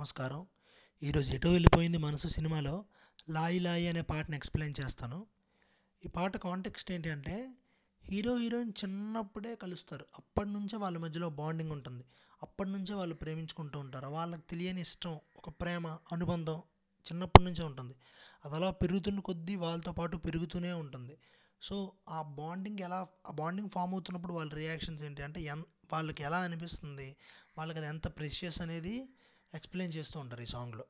నమస్కారం. ఈరోజు ఎటో వెళ్ళిపోయింది మనసు సినిమాలో లాయి లాయి అనే పాటను ఎక్స్ప్లెయిన్ చేస్తాను. ఈ పాట కాంటెక్స్ట్ ఏంటి అంటే హీరో హీరోయిన్ చిన్నప్పుడే కలుస్తారు. అప్పటి నుంచే వాళ్ళ మధ్యలో బాండింగ్ ఉంటుంది. అప్పటి నుంచే వాళ్ళు ప్రేమించుకుంటూ ఉంటారు. వాళ్ళకి తెలియని ఇష్టం ఒక ప్రేమ అనుబంధం చిన్నప్పటి నుంచే ఉంటుంది. అది అలా పెరుగుతున్న కొద్దీ వాళ్ళతో పాటు పెరుగుతూనే ఉంటుంది. సో ఆ బాండింగ్ ఎలా ఆ బాండింగ్ ఫామ్ అవుతున్నప్పుడు వాళ్ళ రియాక్షన్స్ ఏంటి అంటే ఎన్ వాళ్ళకి ఎలా అనిపిస్తుంది? వాళ్ళకి అది ఎంత ప్రెషియస్ అనేది ఎక్స్ప్లెయిన్ చేస్తూ ఉంటారు ఈ సాంగ్లో.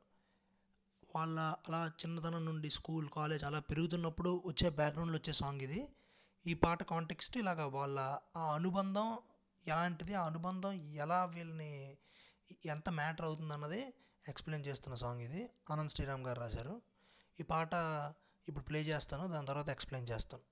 వాళ్ళ అలా చిన్నతనం నుండి స్కూల్ కాలేజ్ అలా పెరుగుతున్నప్పుడు వచ్చే బ్యాక్గ్రౌండ్లో వచ్చే సాంగ్ ఇది. ఈ పాట కాంటెక్స్ట్ ఇలాగ వాళ్ళ ఆ అనుబంధం ఎలాంటిది ఆ అనుబంధం ఎలా వీళ్ళని ఎంత మ్యాటర్ అవుతుంది అన్నది ఎక్స్ప్లెయిన్ చేస్తున్న సాంగ్ ఇది. ఆనంద్ శ్రీరామ్ గారు రాశారు. ఈ పాట ఇప్పుడు ప్లే చేస్తాను దాని తర్వాత ఎక్స్ప్లెయిన్ చేస్తాను.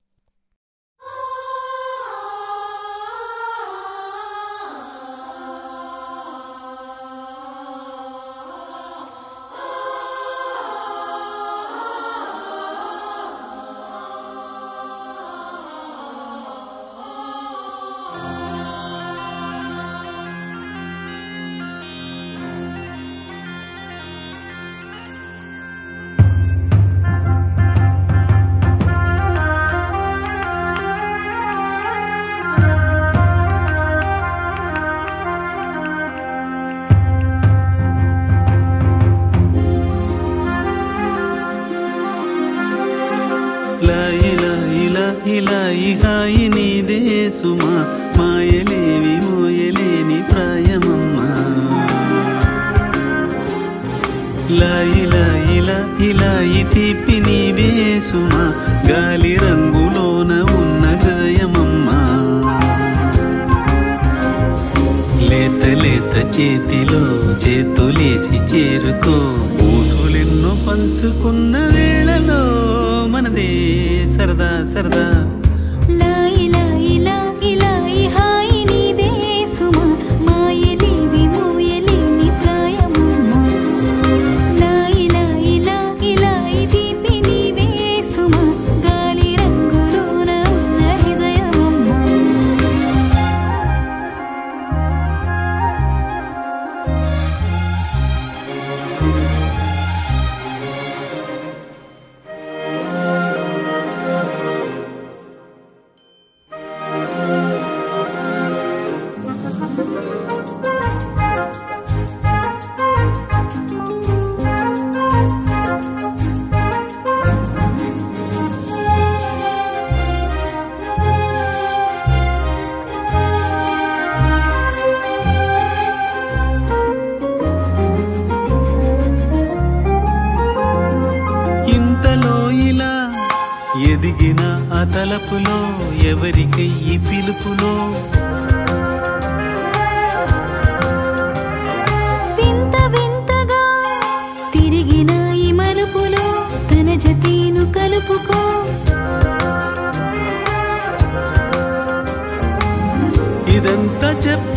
లాయి లాయి లాయి లాయి తీపి నీవే గాలి రంగులోన ఉన్న హృదయమమ్మా లేత లేత చేతిలో చేతులేసి చేరుకో. ఊసులెన్నో పంచుకున్న వేళలో మనదే సరదా సరదా.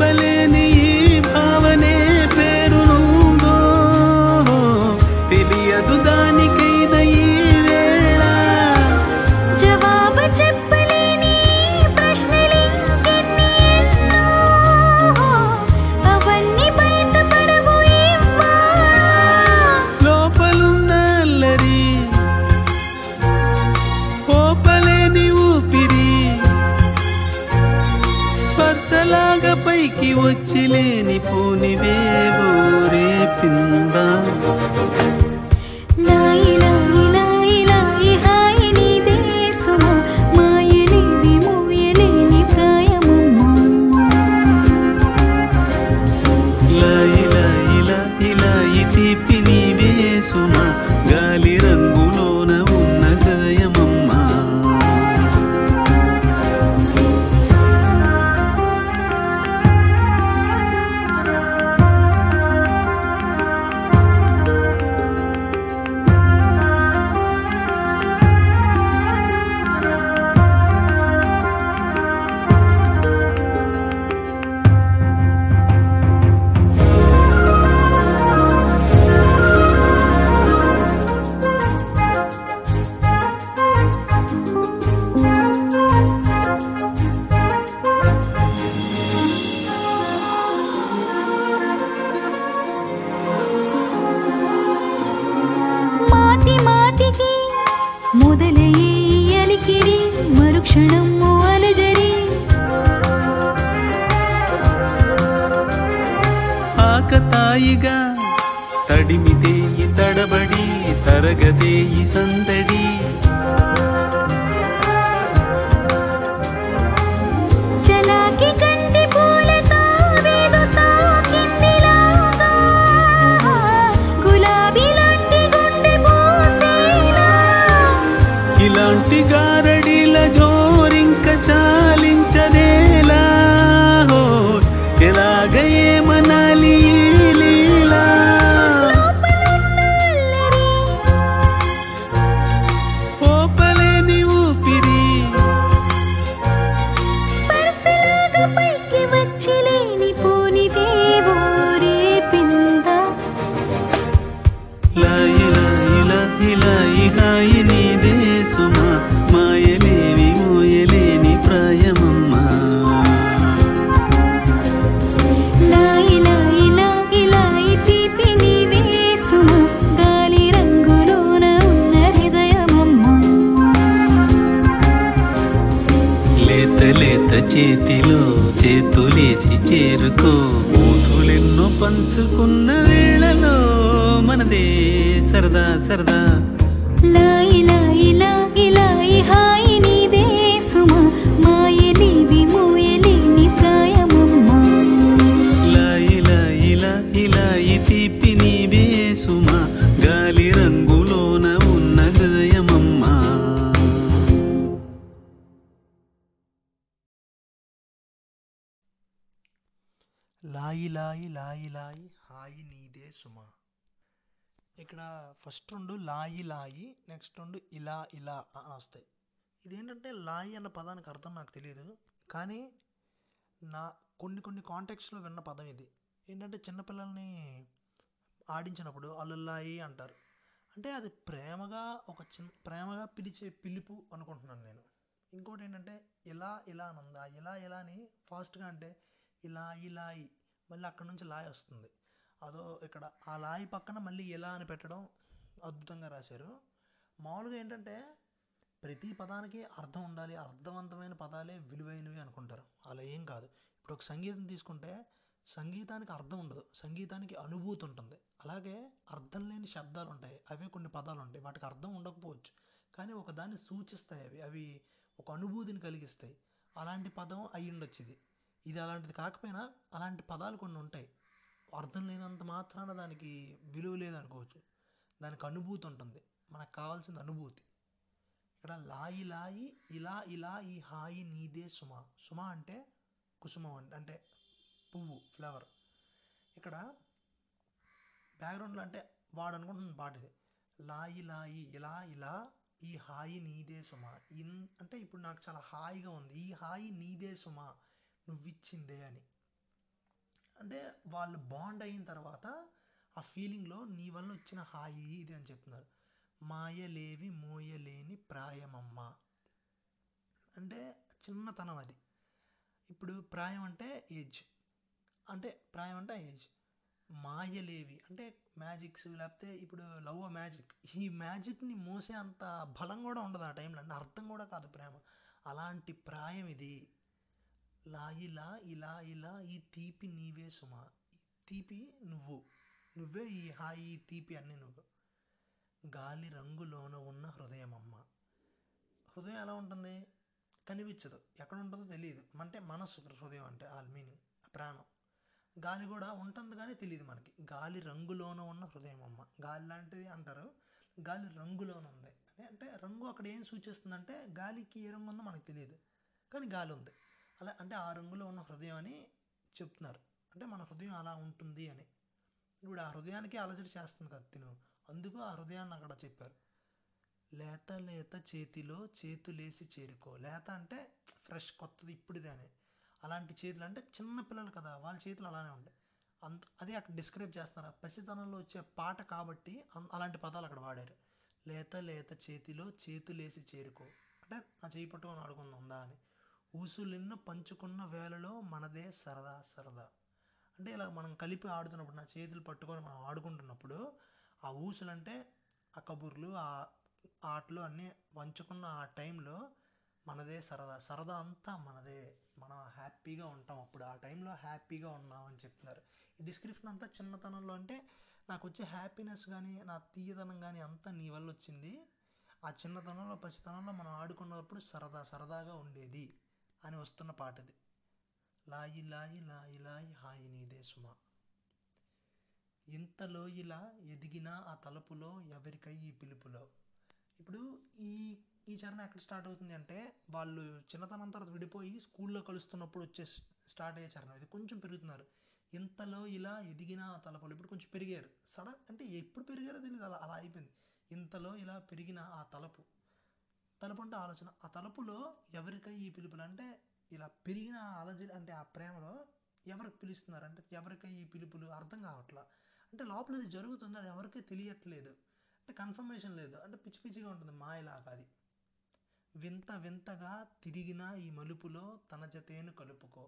ఇదంతా వచ్చి ఆకతాయిగా తడిమితే ఈ తడబడి తరగదే లేత చేతిలో చేతులేసి చేరుకో. ఊసులెన్నో పంచుకున్న వేళలో మనదే సరదా సరదా. లాయి లాయి లా లాయి లాయి లాయి లాయి హాయి నీదే సుమ. ఇక్కడ ఫస్ట్ రెండు లాయి లాయి నెక్స్ట్ రెండు ఇలా ఇలా అని వస్తాయి. ఇదేంటంటే లాయి అన్న పదానికి అర్థం నాకు తెలియదు కానీ నా కొన్ని కొన్ని కాంటాక్ట్స్లో విన్న పదం ఇది. ఏంటంటే చిన్నపిల్లల్ని ఆడించినప్పుడు వాళ్ళు లాయి అంటారు. అంటే అది ప్రేమగా ఒక చిన్న ప్రేమగా పిలిచే పిలుపు అనుకుంటున్నాను నేను. ఇంకోటి ఏంటంటే ఇలా ఇలా అని ఉంది? ఆ ఇలా ఇలా అని ఫాస్ట్గా అంటే ఇలా ఇలాయి మళ్ళీ అక్కడ నుంచి లాయ్ వస్తుంది. అదో ఇక్కడ ఆ లాయి పక్కన మళ్ళీ ఇలా అని పెట్టడం అద్భుతంగా రాశారు. మామూలుగా ఏంటంటే ప్రతి పదానికి అర్థం ఉండాలి అర్థవంతమైన పదాలే విలువైనవి అనుకుంటారు. అలా ఏం కాదు. ఇప్పుడు ఒక సంగీతం తీసుకుంటే సంగీతానికి అర్థం ఉండదు సంగీతానికి అనుభూతి ఉంటుంది. అలాగే అర్థం లేని శబ్దాలు ఉంటాయి అవే కొన్ని పదాలు ఉంటాయి. వాటికి అర్థం ఉండకపోవచ్చు. కానీ ఒకదాన్ని సూచిస్తాయి అవి. అవి ఒక అనుభూతిని కలిగిస్తాయి. అలాంటి పదం అయి ఉండొచ్చు ఇది. ఇది అలాంటిది కాకపోయినా అలాంటి పదాలు కొన్ని ఉంటాయి. అర్థం లేనంత మాత్రాన దానికి విలువ లేదనుకోవచ్చు దానికి అనుభూతి ఉంటుంది. మనకు కావాల్సింది అనుభూతి. ఇక్కడ లాయి లాయి ఇలా ఇలా ఈ హాయి నీదే సుమ. సుమ అంటే కుసుమం అంటే అంటే పువ్వు ఫ్లవర్ ఇక్కడ బ్యాక్గ్రౌండ్లో అంటే వాడు అనుకుంటున్న పాట ఇది. లాయి లాయి ఇలా ఇలా ఈ హాయి నీదే సుమ. ఇన్ అంటే ఇప్పుడు నాకు చాలా హాయిగా ఉంది. ఈ హాయి నీదే సుమ. నువ్విచ్చిందే అని. అంటే వాళ్ళు బాండ్ అయిన తర్వాత ఆ ఫీలింగ్లో నీ వల్ల వచ్చిన హాయి ఇది అని చెప్తున్నారు. మాయలేవి మోయలేని ప్రాయమమ్మ. అంటే చిన్నతనం అది. ఇప్పుడు ప్రాయం అంటే ఏజ్ అంటే ప్రాయం అంటే ఏజ్ మాయలేవి. అంటే మ్యాజిక్స్ లేకపోతే ఇప్పుడు లవ్ మ్యాజిక్ ఈ మ్యాజిక్ని మోసే అంత బలం కూడా ఉండదు ఆ టైంలో అంటే అర్థం కూడా కాదు ప్రేమ. అలాంటి ప్రాయం ఇది. లాయిలా ఇలా ఇలా ఈ తీపి నీవే సుమ. ఈ తీపి నువ్వు. నువ్వే ఈ హాయి ఈ తీపి అన్ని నువ్వు. గాలి రంగులోన ఉన్న హృదయం అమ్మ హృదయం ఎలా ఉంటుంది? కనిపించదు. ఎక్కడ ఉంటుందో తెలియదు అంటే మనసు హృదయం అంటే ఆల్ మీనింగ్ ప్రాణం. గాలి కూడా ఉంటుంది కానీ తెలియదు మనకి. గాలి రంగులోన ఉన్న హృదయం అమ్మ గాలి లాంటిది అంటారు. గాలి రంగులోన ఉంది. అంటే అంటే రంగు అక్కడ ఏం సూచిస్తుందంటే గాలికి ఏ రంగు ఉందో మనకు తెలియదు కానీ గాలి ఉంది. అలా అంటే ఆ రంగులో ఉన్న హృదయం అని చెప్తున్నారు. అంటే మన హృదయం అలా ఉంటుంది అని. ఇప్పుడు ఆ హృదయానికి అలజడి చేస్తుంది కదా తిను. అందుకు ఆ హృదయాన్ని అక్కడ చెప్పారు. లేత లేత చేతిలో చేతులేసి చేరుకో. లేత అంటే ఫ్రెష్ కొత్తది ఇప్పుడుది అని. అలాంటి చేతులు అంటే చిన్న పిల్లలు కదా వాళ్ళ చేతులు అలానే ఉంటాయి. అంత అదే అక్కడ డిస్క్రైబ్ చేస్తున్నారు? పసితనంలో వచ్చే పాట కాబట్టి అలాంటి పదాలు అక్కడ వాడారు. లేత లేత చేతిలో చేతులేసి చేరుకో. అంటే నా చేయి పట్టుకొని ఆడుకుందా ఉందా అని. ఊసులెన్నో పంచుకున్న వేళలో మనదే సరదా సరదా. అంటే ఇలా మనం కలిపి ఆడుతున్నప్పుడు నా చేతులు పట్టుకొని మనం ఆడుకుంటున్నప్పుడు ఆ ఊసులు అంటే ఆ కబుర్లు ఆ ఆటలు అన్నీ పంచుకున్న ఆ టైంలో మనదే సరదా. సరదా అంతా మనదే. మనం హ్యాపీగా ఉంటాం అప్పుడు. ఆ టైంలో హ్యాపీగా ఉన్నాం అని చెప్తున్నారు. ఈ డిస్క్రిప్షన్ అంతా చిన్నతనంలో అంటే నాకు వచ్చే హ్యాపీనెస్ కానీ నా తీయదనం కానీ అంతా నీ వల్ల వచ్చింది. ఆ చిన్నతనంలో పసితనంలో మనం ఆడుకున్నప్పుడు సరదా సరదాగా ఉండేది. అని వస్తున్న పాట ఇది లాయి లాయి లాయి లాయి హాయి నీదే సుమా. ఇంతలో ఇలా ఎదిగిన ఆ తలుపులో ఎవరికై ఈ పిలుపులో? ఇప్పుడు ఈ ఈ చరణం ఎక్కడ స్టార్ట్ అవుతుంది అంటే వాళ్ళు చిన్నతనం తర్వాత విడిపోయి స్కూల్లో కలుస్తున్నప్పుడు వచ్చే స్టార్ట్ అయ్యే చరణం. ఇది కొంచెం పెరుగుతున్నారు. ఇంతలో ఇలా ఎదిగిన ఆ తలపులు ఇప్పుడు కొంచెం పెరిగారు. సడన్ అంటే ఎప్పుడు పెరిగారో తెలియదు అలా అలా అయిపోయింది. ఇంతలో ఇలా పెరిగిన ఆ తలపు తలుపు అంటే ఆలోచన. ఆ తలుపులో ఎవరికై ఈ పిలుపులు అంటే ఇలా పెరిగిన ఆలోచన అలజడి అంటే ఆ ప్రేమలో ఎవరికి పిలుస్తున్నారు? అంటే ఎవరికై ఈ పిలుపులు అర్థం కావట్లా? అంటే లోపల ఇది జరుగుతుంది? అది ఎవరికీ తెలియట్లేదు. అంటే కన్ఫర్మేషన్ లేదు. అంటే పిచ్చి పిచ్చిగా ఉంటుంది. మాయలాగా అది. వింత వింతగా తిరిగిన ఈ మలుపులో తన జతేను కలుపుకో.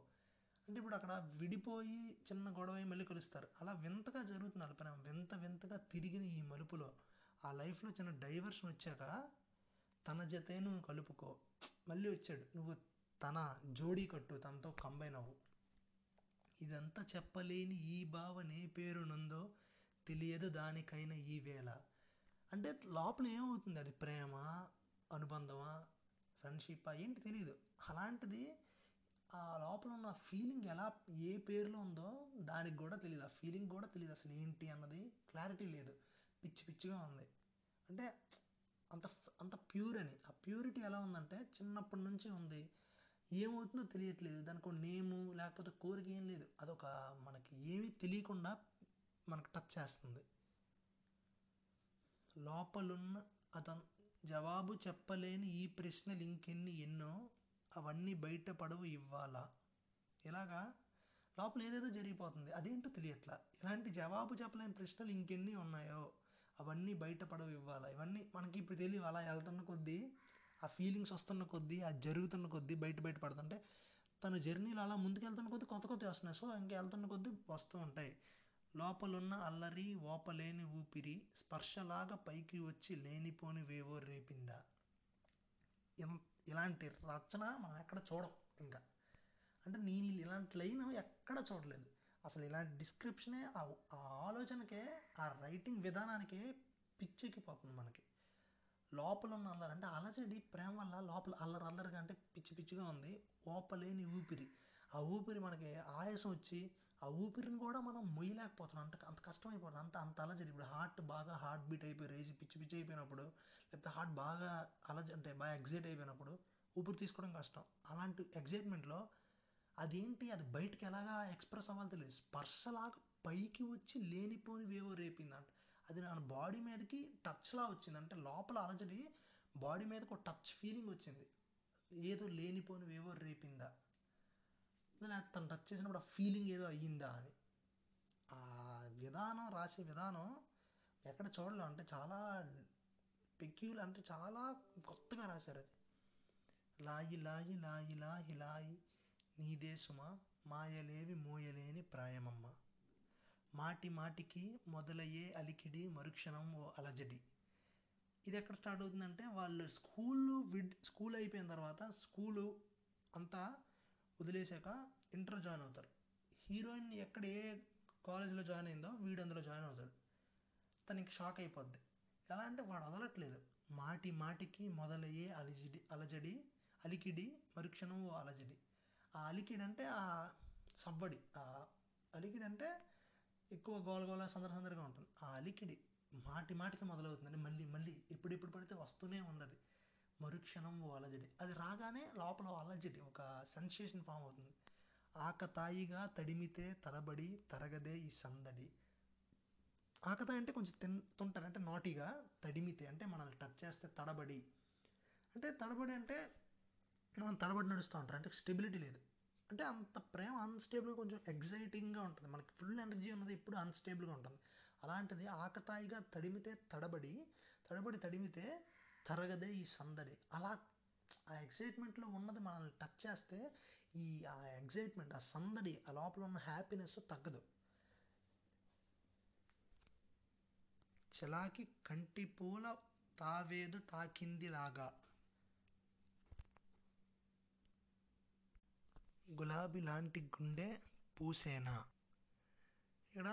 అంటే ఇప్పుడు అక్కడ విడిపోయి చిన్న గొడవ అయి మళ్ళీ కలుస్తారు. అలా వింతగా జరుగుతుంది వాళ్ళ ప్రేమ. వింత వింతగా తిరిగిన ఈ మలుపులో ఆ లైఫ్లో చిన్న డైవర్షన్ వచ్చాక తన జతేను కలుపుకో. మళ్ళీ వచ్చాడు. నువ్వు తన జోడీ కట్టు తనతో కంబైన్ అవ్వు. ఇదంతా చెప్పలేని ఈ భావనే పేరునుందో తెలియదు దానికైనా ఈ వేళ. అంటే లోపల ఏమవుతుంది? అది ప్రేమ? అనుబంధమా? ఫ్రెండ్షిప్ ఏంటి తెలియదు అలాంటిది ఆ లోపల ఉన్న ఫీలింగ్ ఎలా ఏ పేరులో ఉందో దానికి కూడా తెలియదు ఆ ఫీలింగ్ కూడా తెలియదు అసలు ఏంటి అన్నది క్లారిటీ లేదు. పిచ్చి పిచ్చిగా ఉంది. అంటే అంత అంత ప్యూర్ అని. ఆ ప్యూరిటీ ఎలా ఉందంటే చిన్నప్పటి నుంచి ఉంది. ఏమవుతుందో తెలియట్లేదు. దానికి ఒక నేము లేకపోతే కోరిక ఏం లేదు. అదొక మనకి ఏమీ తెలియకుండా మనకు టచ్ చేస్తుంది. లోపలున్న అతను జవాబు చెప్పలేని ఈ ప్రశ్నలు ఇంకెన్ని ఎన్నో అవన్నీ బయటపడవు ఇవ్వాలా? ఇలాగా లోపల ఏదేదో జరిగిపోతుంది. అదేంటో తెలియట్లా. ఇలాంటి జవాబు చెప్పలేని ప్రశ్నలు ఇంకెన్ని ఉన్నాయో? అవన్నీ బయటపడవు ఇవ్వాలా ఇవన్నీ మనకి ఇప్పుడు తెలియవు అలా వెళ్తున్న కొద్దీ ఆ ఫీలింగ్స్ వస్తున్న కొద్దీ అది జరుగుతున్న కొద్దీ బయట బయట పడుతుంటే తన జర్నీలో అలా ముందుకెళ్తున్న కొద్దీ కొత్త కొత్త వస్తున్నాయి. సో ఇంకా వెళ్తున్న కొద్దీ వస్తూ ఉంటాయి. లోపలున్న అల్లరి ఓపలేని ఊపిరి స్పర్శలాగా పైకి వచ్చి లేనిపోని వేవో రేపిందా? ఇలాంటి రచన మనం ఎక్కడ చూడం ఇంకా. అంటే నేను ఇలాంటి లైన్ ఎక్కడ చూడలేదు. అసలు ఇలాంటి డిస్క్రిప్షనే ఆ ఆలోచనకే ఆ రైటింగ్ విధానానికే పిచ్చెక్కిపోతుంది మనకి. లోపల ఉన్న అల్లరి అంటే అలజడి ప్రేమ వల్ల లోపల అల్లరి అల్లరిగా అంటే పిచ్చి పిచ్చిగా ఉంది. ఓపలేని ఊపిరి. ఆ ఊపిరి మనకి ఆయాసం వచ్చి ఆ ఊపిరిని కూడా మనం మొయ్యలేకపోతున్నాం. అంత అంత కష్టం అయిపోతుంది అంత అంత అలజడి ఇప్పుడు హార్ట్ బాగా హార్ట్ బీట్ అయిపోయి రేసి పిచ్చి పిచ్చి అయిపోయినప్పుడు లేకపోతే హార్ట్ బాగా అలజ అంటే బాగా ఎగ్జైట్ అయిపోయినప్పుడు ఊపిరి తీసుకోవడం కష్టం. అలాంటి ఎగ్జైట్మెంట్లో అదేంటి? అది బయటికి ఎలాగా ఎక్స్ప్రెస్ అవ్వాలి తెలియదు. స్పర్శలాగా పైకి వచ్చి లేనిపోనివేవో రేపింది అంట అది నా బాడీ మీదకి టచ్లా వచ్చింది. అంటే లోపల అలజడి బాడీ మీదకి ఒక టచ్ ఫీలింగ్ వచ్చింది. ఏదో లేనిపోనివేవో రేపిందా? లేకపోతే తను టచ్ చేసినప్పుడు ఆ ఫీలింగ్ ఏదో అయ్యిందా అని. ఆ విధానం రాసే విధానం ఎక్కడ చూడలేం. అంటే చాలా పెక్యూల్ అంటే చాలా కొత్తగా రాశారు అది. లాయి లాయి లాయి లాయి లాయి. నీదే సుమా మాయలేవి మోయలేని ప్రాయమమ్మ. మాటి మాటికి మొదలయ్యే అలికిడి మరుక్షణం ఓ అలజడి. ఇది ఎక్కడ స్టార్ట్ అవుతుందంటే వాళ్ళు స్కూల్ విడ్ స్కూల్ అయిపోయిన తర్వాత స్కూలు అంతా వదిలేసాక ఇంటర్ జాయిన్ అవుతారు. హీరోయిన్ ఎక్కడ ఏ కాలేజీలో జాయిన్ అయిందో వీడు అందులో జాయిన్ అవుతాడు. తనకి షాక్ అయిపోద్ది. ఎలా అంటే వాడు వదలట్లేదు. మాటి మాటికి మొదలయ్యే అలిజిడి అలజడి అలికిడి మరుక్షణం ఓ అలజడి. ఆ అలికిడ్ అంటే ఆ సవ్వడి ఆ అలికిడి అంటే ఎక్కువ గోల గోల సందర సందరగా ఉంటుంది. ఆ అలికిడి మాటి మాటికి మొదలవుతుందండి. మళ్ళీ మళ్ళీ ఎప్పుడెప్పుడు పడితే వస్తూనే ఉంది మరుక్షణం ఓ అలజడి అది రాగానే లోపల అలజడి ఒక సెన్సేషన్ ఫామ్ అవుతుంది. ఆకతాయిగా తడిమితే తరబడి తరగదే ఈ సందడి. ఆకతాయి అంటే కొంచెం తింటుంటారు అంటే నాటిగా తడిమితే అంటే మనల్ని టచ్ చేస్తే తడబడి. అంటే తడబడి అంటే మనం తడబడి నడుస్తూ ఉంటారు. అంటే స్టెబిలిటీ లేదు. అంటే అంత ప్రేమ అన్స్టేబుల్గా కొంచెం ఎగ్జైటింగ్గా ఉంటుంది. మనకి ఫుల్ ఎనర్జీ ఉన్నది ఎప్పుడు అన్స్టేబుల్గా ఉంటుంది. అలాంటిది ఆకతాయిగా తడిమితే తడబడి తడబడి తడిమితే తరగదే ఈ సందడి. అలా ఆ ఎగ్జైట్మెంట్లో ఉన్నది మనల్ని టచ్ చేస్తే ఈ ఆ ఎగ్జైట్మెంట్ ఆ సందడి ఆ లోపల ఉన్న హ్యాపీనెస్ తగ్గదు. చలాకి కంటి పూల తావేదు తాకిందిలాగా. గులాబీ లాంటి గుండె పూసేనా? ఇక్కడ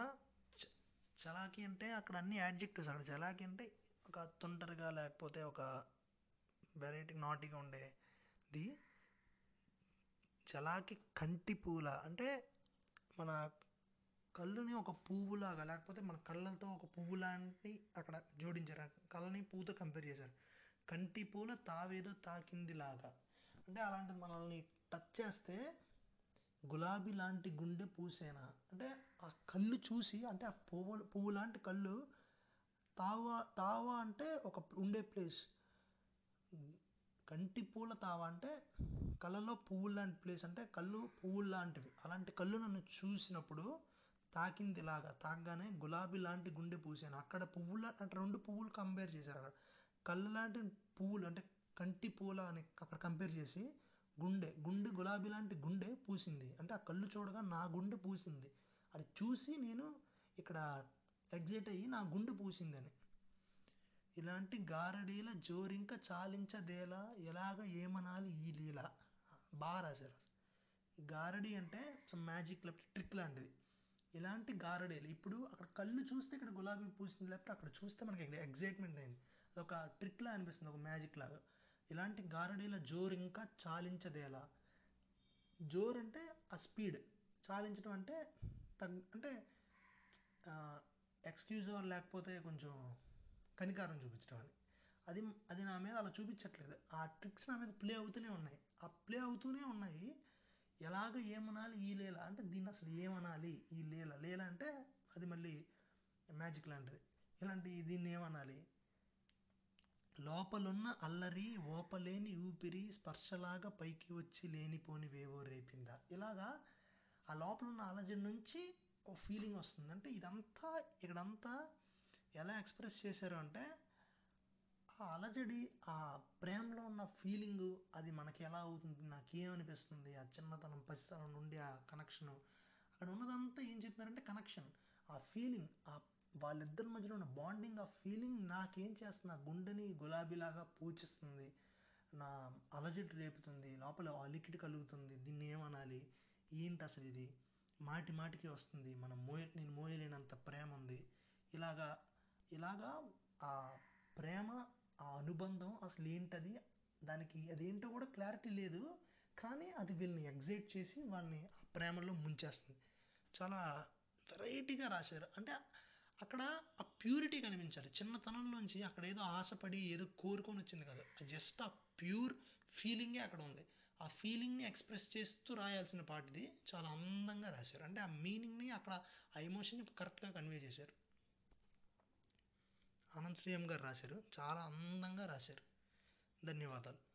చలాకి చలాకీ అంటే అక్కడ అన్ని యాడ్జెక్టివ్స్ అక్కడ. చలాకీ అంటే ఒక తొందరగా లేకపోతే ఒక వెరైటీ నాటిగా ఉండేది చలాకి కంటి పూల. అంటే మన కళ్ళుని ఒక పువ్వులాగా లేకపోతే మన కళ్ళతో ఒక పువ్వు లాంటి అక్కడ జోడించారు. కళ్ళని పూతో కంపేర్ చేశారు. కంటి పూల తావేదో తాకింది లాగా అంటే అలాంటిది మనల్ని టచ్ చేస్తే గులాబీ లాంటి గుండె పూసేనా? అంటే ఆ కళ్ళు చూసి అంటే ఆ పువ్వు పువ్వు లాంటి కళ్ళు తావా తావా అంటే ఒక ఉండే ప్లేస్. కంటి పూల తావా అంటే కళ్ళలో పువ్వు లాంటి ప్లేస్ అంటే కళ్ళు పువ్వులు లాంటివి. అలాంటి కళ్ళు నన్ను చూసినప్పుడు తాకింది ఇలాగా. తాకగానే గులాబీ లాంటి గుండె పూసాను? అక్కడ పువ్వుల అంటే రెండు పువ్వులు కంపేర్ చేశారు అక్కడ. కళ్ళు లాంటి పువ్వులు అంటే కంటి పూల అని అక్కడ కంపేర్ చేసి గుండె గుండె గులాబీ లాంటి గుండె పూసింది. అంటే ఆ కళ్ళు చూడగా నా గుండె పూసింది. అది చూసి నేను ఇక్కడ ఎగ్జైట్ అయ్యి నా గుండె పూసిందని. ఇలాంటి గారడీల జోరింక చాలించదేలా ఎలాగ ఏమనాలి ఈ లీల? బాగా రాశారు గారడి అంటే మ్యాజిక్ లేకపోతే ట్రిక్ లాంటిది. ఇలాంటి గారడీలు ఇప్పుడు అక్కడ కళ్ళు చూస్తే ఇక్కడ గులాబీ పూసింది లేకపోతే అక్కడ చూస్తే మనకి ఎగ్జైట్మెంట్ అయింది. అదొక ట్రిక్ లా అనిపిస్తుంది ఒక మ్యాజిక్ లాగా. ఇలాంటి గారడీల జోరు ఇంకా చాలించదేలా? జోర్ అంటే ఆ స్పీడ్. చాలించడం అంటే తగ్ అంటే ఎక్స్క్యూజ్ లేకపోతే కొంచెం కనికారం చూపించడం అని. అది అది నా మీద అలా చూపించట్లేదు. ఆ ట్రిక్స్ నా మీద ప్లే అవుతూనే ఉన్నాయి. ఆ ప్లే అవుతూనే ఉన్నాయి. ఎలాగ ఏమనాలి ఈ లీల? అంటే దీన్ని అసలు ఏమనాలి ఈ లీల? లీల అంటే అది మళ్ళీ మ్యాజిక్ లాంటిది. ఇలాంటి దీన్ని ఏమనాలి? లోపలున్న అల్లరి ఓపలేని ఊపిరి స్పర్శలాగా పైకి వచ్చి లేనిపోని వేవో రేపిందా? ఇలాగా ఆ లోపల ఉన్న అలజడి నుంచి ఓ ఫీలింగ్ వస్తుంది. అంటే ఇదంతా ఇక్కడంతా ఎలా ఎక్స్ప్రెస్ చేశారు అంటే ఆ అలజడి ఆ ప్రేమలో ఉన్న ఫీలింగ్ అది మనకి ఎలా అవుతుంది నాకు ఏమనిపిస్తుంది ఆ చిన్నతనం పసితనం నుండి ఆ కనెక్షన్. అక్కడ ఉన్నదంతా ఏం చెప్తున్నారంటే కనెక్షన్. ఆ ఫీలింగ్ ఆ వాళ్ళిద్దరి మధ్యలో ఉన్న బాండింగ్ ఆ ఫీలింగ్ నాకేం చేస్తుంది? నా గుండెని గులాబీలాగా పూచిస్తుంది నా అలజడి రేపుతుంది. లోపల అలికిడి కలుగుతుంది. దీన్ని ఏమనాలి? ఏంటి అసలు ఇది? మాటి మాటికి వస్తుంది. మనం మోయ నేను మోయలేనంత ప్రేమ ఉంది. ఇలాగా ఇలాగా ఆ ప్రేమ ఆ అనుబంధం అసలు ఏంటది? దానికి అదేంటో కూడా క్లారిటీ లేదు. కానీ అది వీళ్ళని ఎగ్జైట్ చేసి వాళ్ళని ఆ ప్రేమలో ముంచేస్తుంది. చాలా వెరైటీగా రాశారు. అంటే అక్కడ ఆ ప్యూరిటీ కనిపించాలి. చిన్నతనంలోంచి అక్కడ ఏదో ఆశపడి ఏదో కోరుకొని వచ్చింది కాదు. జస్ట్ ఆ ప్యూర్ ఫీలింగే అక్కడ ఉంది. ఆ ఫీలింగ్ని ఎక్స్ప్రెస్ చేస్తూ రాయాల్సిన పాటిది చాలా అందంగా రాశారు. అంటే ఆ మీనింగ్ని అక్కడ ఆ ఎమోషన్ని కరెక్ట్గా కన్వే చేశారు. ఆనంద్ శ్రీఎం గారు రాశారు. చాలా అందంగా రాశారు. ధన్యవాదాలు.